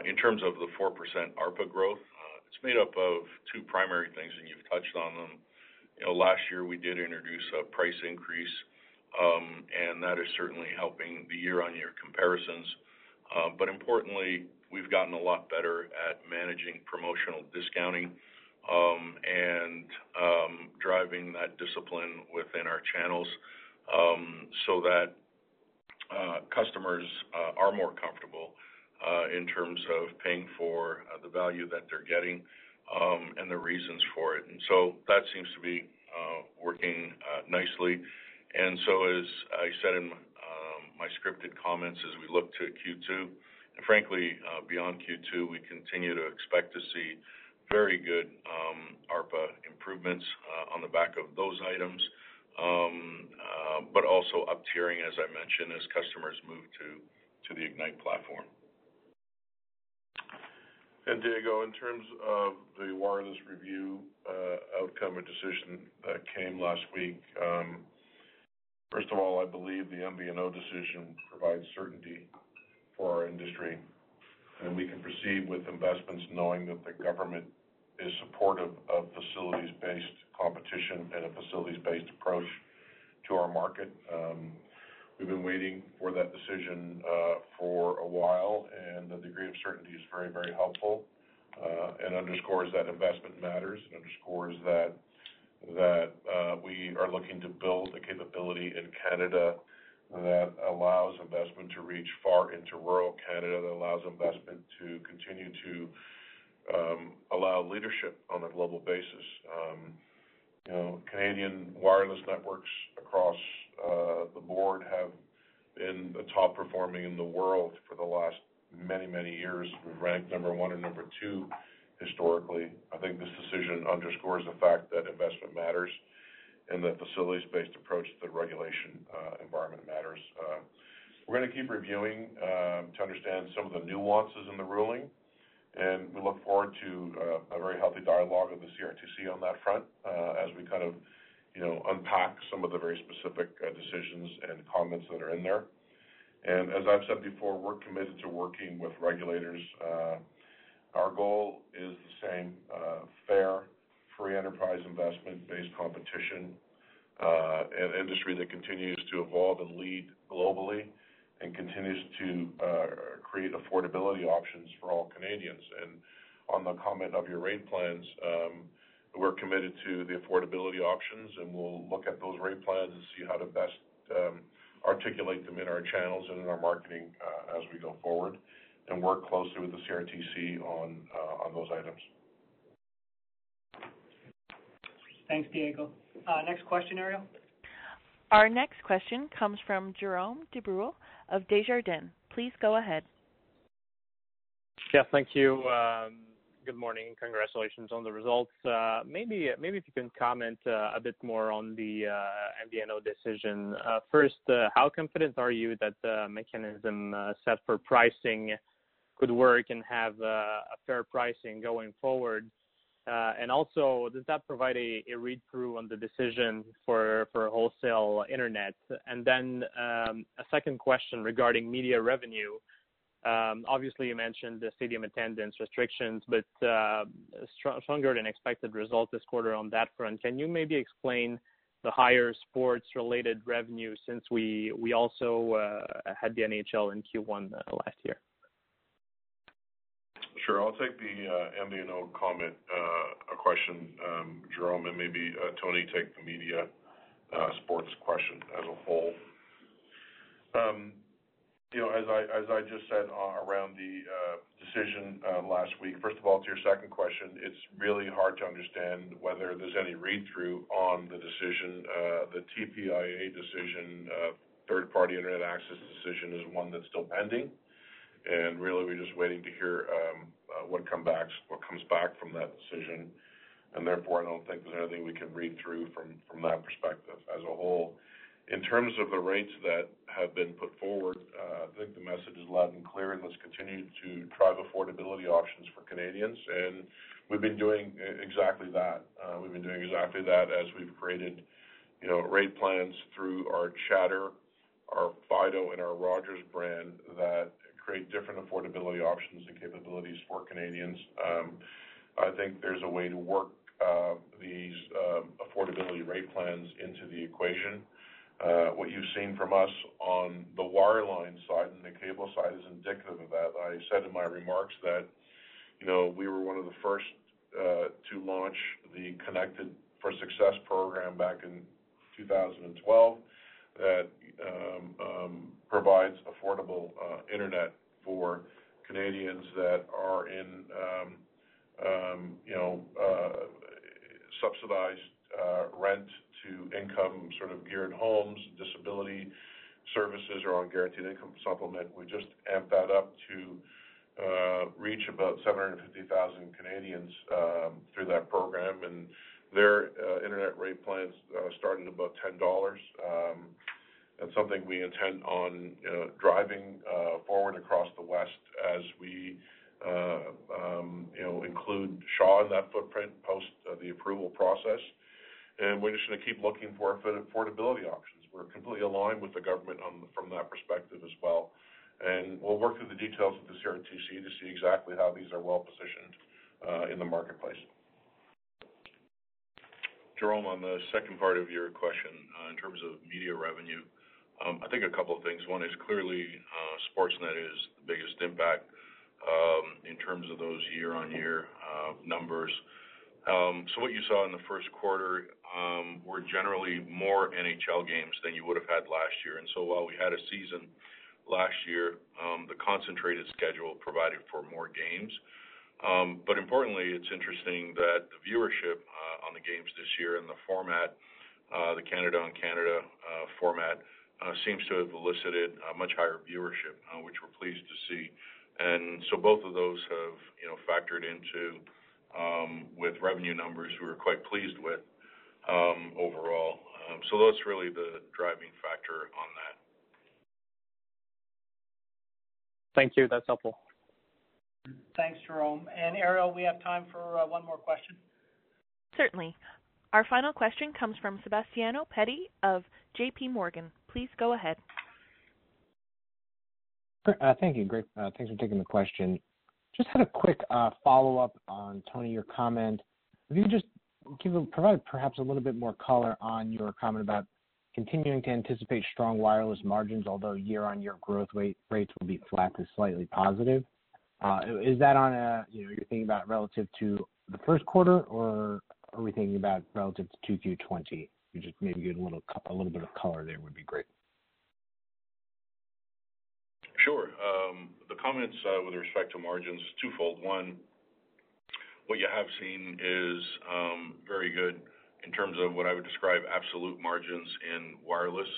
In terms of the 4% ARPA growth, it's made up of two primary things, and you've touched on them. You know, last year we did introduce a price increase, um, and that is certainly helping the year-on-year comparisons. Uh but importantly, we've gotten a lot better at managing promotional discounting, um, and um, driving that discipline within our channels, um, so that uh, customers uh, are more comfortable uh, in terms of paying for the value that they're getting, and the reasons for it. And so that seems to be working nicely. And so as I said in my scripted comments, as we look to Q2, and frankly, uh, beyond Q2, we continue to expect to see very good um, ARPA improvements uh, on the back of those items. Um, uh, but also up-tiering, as I mentioned, as customers move to the Ignite platform. And Diego, in terms of the wireless review outcome or decision that came last week, um, first of all, I believe the MVNO decision provides certainty for our industry, and we can proceed with investments knowing that the government is supportive of facilities-based competition and a facilities-based approach to our market. Um, we've been waiting for that decision uh, for a while, and the degree of certainty is very, very helpful, uh, and underscores that investment matters. It underscores that uh, we are looking to build a capability in Canada that allows investment to reach far into rural Canada, that allows investment to continue to um, allow leadership on a global basis. Um, you know, Canadian wireless networks across uh, the board have been the top performing in the world for the last many, many years. We've ranked number one and number two historically. I think this decision underscores the fact that investment matters and the facilities-based approach to the regulation uh, environment matters. Uh, we're gonna keep reviewing um, to understand some of the nuances in the ruling, and we look forward to uh, a very healthy dialogue with the CRTC on that front, as we kind of, unpack some of the very specific decisions and comments that are in there. And as I've said before, we're committed to working with regulators. Our goal is the same, fair, free enterprise investment-based competition, an industry that continues to evolve and lead globally and continues to uh, create affordability options for all Canadians. And on the comment of your rate plans, um, we're committed to the affordability options, and we'll look at those rate plans and see how to best um, articulate them in our channels and in our marketing, uh, as we go forward and work closely with the CRTC uh, on those items. Thanks, Diego. Uh, next question, Ariel. Our next question comes from Jérome Dubreuil of Desjardins. Please go ahead. Yeah, thank you. Um, good morning. Congratulations on the results. Uh, maybe if you can comment uh, a bit more on the MVNO decision. First, how confident are you that the mechanism set for pricing could work and have a fair pricing going forward? Uh, and also, does that provide a read-through on the decision for for wholesale internet? And then, um, a second question regarding media revenue. Um, obviously, you mentioned the stadium attendance restrictions, but uh, stronger than expected results this quarter on that front. Can you maybe explain the higher sports-related revenue since we we also uh, had the NHL in Q1 last year? Sure. I'll take the uh, MVNO comment uh, a question, um, Jérome, and maybe uh, Tony take the media sports question as a whole. Um, you know, as I just said around the decision last week, first of all, to your second question, it's really hard to understand whether there's any read-through on the decision. The TPIA decision third-party internet access decision is one that's still pending, and really, we're just waiting to hear um, uh, what comes back from that decision. And therefore, I don't think there's anything we can read through from that perspective. As a whole, in terms of the rates that have been put forward, uh, I think the message is loud and clear, and let's continue to drive affordability options for Canadians. And we've been doing uh, exactly that. We've been doing exactly that as we've created you know, rate plans through our chatr, our Fido, and our Rogers brand that create different affordability options and capabilities for Canadians. Um, I think there's a way to work uh, these um, affordability rate plans into the equation. Uh, what you've seen from us on the wireline side and the cable side is indicative of that. I said in my remarks that you know, we were one of the first uh, to launch the Connected for Success program back in 2012 that um, um, provides affordable uh, internet for Canadians that are in um, uh, subsidized uh, rent-to-income sort of geared homes, disability services, or on guaranteed income supplement. We just amped that up to reach about 750,000 Canadians through that program, and their uh, internet rate plans uh, start at about 10 dollars. Um, That's something we intend on driving uh, forward across the West as we um, include Shaw in that footprint post the approval process. And we're just going to keep looking for affordability options. We're completely aligned with the government from that perspective as well. And we'll work through the details with the CRTC to see exactly how these are well-positioned in the marketplace. Jerome, on the second part of your question, uh, in terms of media revenue, um, I think a couple of things. One is clearly uh, Sportsnet is the biggest impact um, in terms of those year-on-year uh, numbers. Um so what you saw in the first quarter um, were generally more NHL games than you would have had last year. And so while we had a season last year, the concentrated schedule provided for more games. Um, importantly, it's interesting that the viewership uh, on the games this year and the format, uh, the Canada on Canada uh, format, seems to have elicited a much higher viewership, which we're pleased to see. And so both of those have you know, factored into um, with revenue numbers we're quite pleased with um, overall. Um so that's really the driving factor on that. Thank you. That's helpful. Thanks, Jerome. And Ariel, we have time for uh, one more question. Certainly. Our final question comes from Sebastiano Petti of JPMorgan. Please go ahead. Uh, thank you. Great. Uh, thanks for taking the question. Just had a quick follow-up on, Tony, your comment. If you could just provide perhaps a little bit more color on your comment about continuing to anticipate strong wireless margins, although year-on-year growth rates will be flat to slightly positive. Uh, is that on a, you know, you're thinking about relative to the first quarter, or are we thinking about relative to 2Q 2020? If you just maybe give a little a little bit of color there would be great. Sure. Um, the comments uh, with respect to margins is twofold. One, what you have seen is um, very good in terms of what I would describe absolute margins in wireless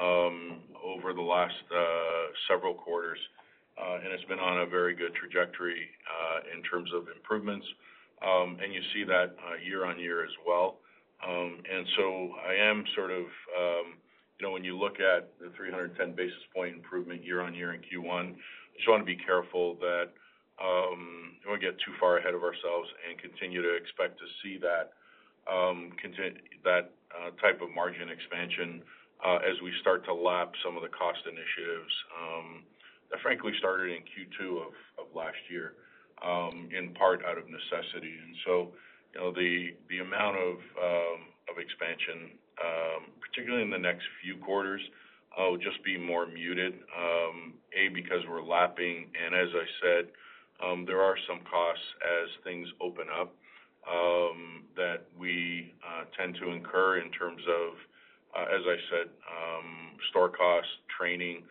um, over the last uh, several quarters. Uh, and it's been on a very good trajectory uh, in terms of improvements. Um, and you see that uh, year-on-year as well. Um, and so I am sort of, um, you know, when you look at the 310 basis point improvement year-on-year in Q1, just want to be careful that we don't get too far ahead of ourselves and continue to expect to see that type of margin expansion as we start to lap some of the cost initiatives frankly started in Q2 of last year, um, in part out of necessity. And so you know, the amount of um, expansion, um, particularly in the next few quarters, uh, will just be more muted. A, because we're lapping, and as I said, there are some costs as things open up that we uh, tend to incur in terms of, uh, as I said, store costs, training,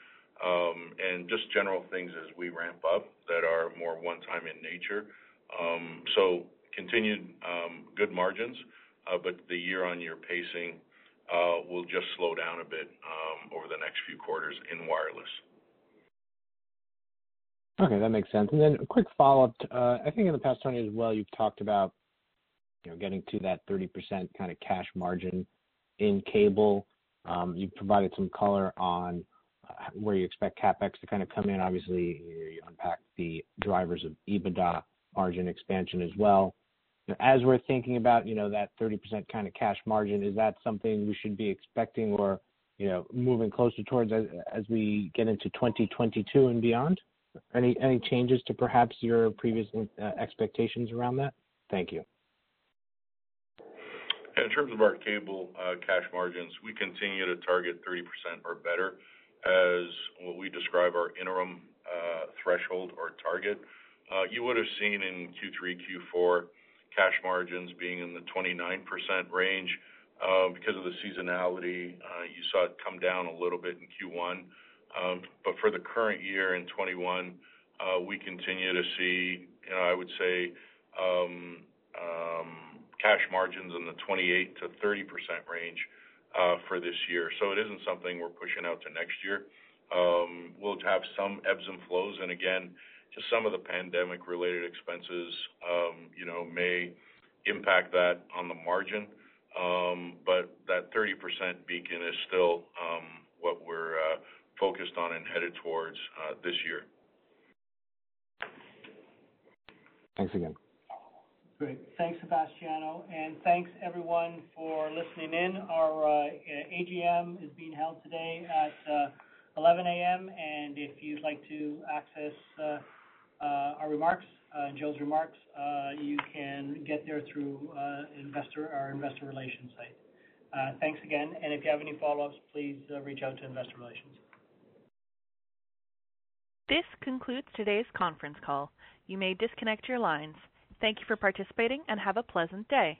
um, and just general things as we ramp up that are more one-time in nature. Um, so Continued um, good margins, uh, but the year-on-year pacing uh, will just slow down a bit over the next few quarters in wireless. Okay, that makes sense. And then A quick follow-up. Uh, I think in the past, Tony, as well, you've talked about, you know, getting to that 30% kind of cash margin in cable. You've provided some color on where you expect CapEx to kind of come in. Obviously, you unpacked the drivers of EBITDA margin expansion as well. As we're thinking about, you know, that 30% kind of cash margin, is that something we should be expecting or, you know, moving closer towards as we get into 2022 and beyond? Any changes to perhaps your previous uh, expectations around that? Thank you. In terms of our cable uh, cash margins, we continue to target 30% or better as what we describe our interim uh, threshold or target. You would have seen in Q3, Q4, cash margins being in the 29% range. Because of the seasonality, you saw it come down a little bit in Q1. Um, but For the current year in 2021, uh, we continue to see, you know, I would say, um, um, cash margins in the 28%-30% range uh, Uh, for this year. So It isn't something we're pushing out to next year. Um, we'll have some ebbs and flows, and again, just some of the pandemic-related expenses, um, you know, may impact that on the margin. Um, but That 30% beacon is still what we're uh, focused on and headed towards uh, this year. Thanks again. Great. Thanks, Sebastiano, and thanks everyone for listening in. Our uh, AGM is being held today at uh, 11 A.M., and if you'd like to access uh, uh, our remarks, Joe's remarks, you can get there through our investor relations site. Thanks again, and if you have any follow-ups, please reach out to investor relations. This concludes today's conference call. You may disconnect your lines. Thank you for participating, and have a pleasant day.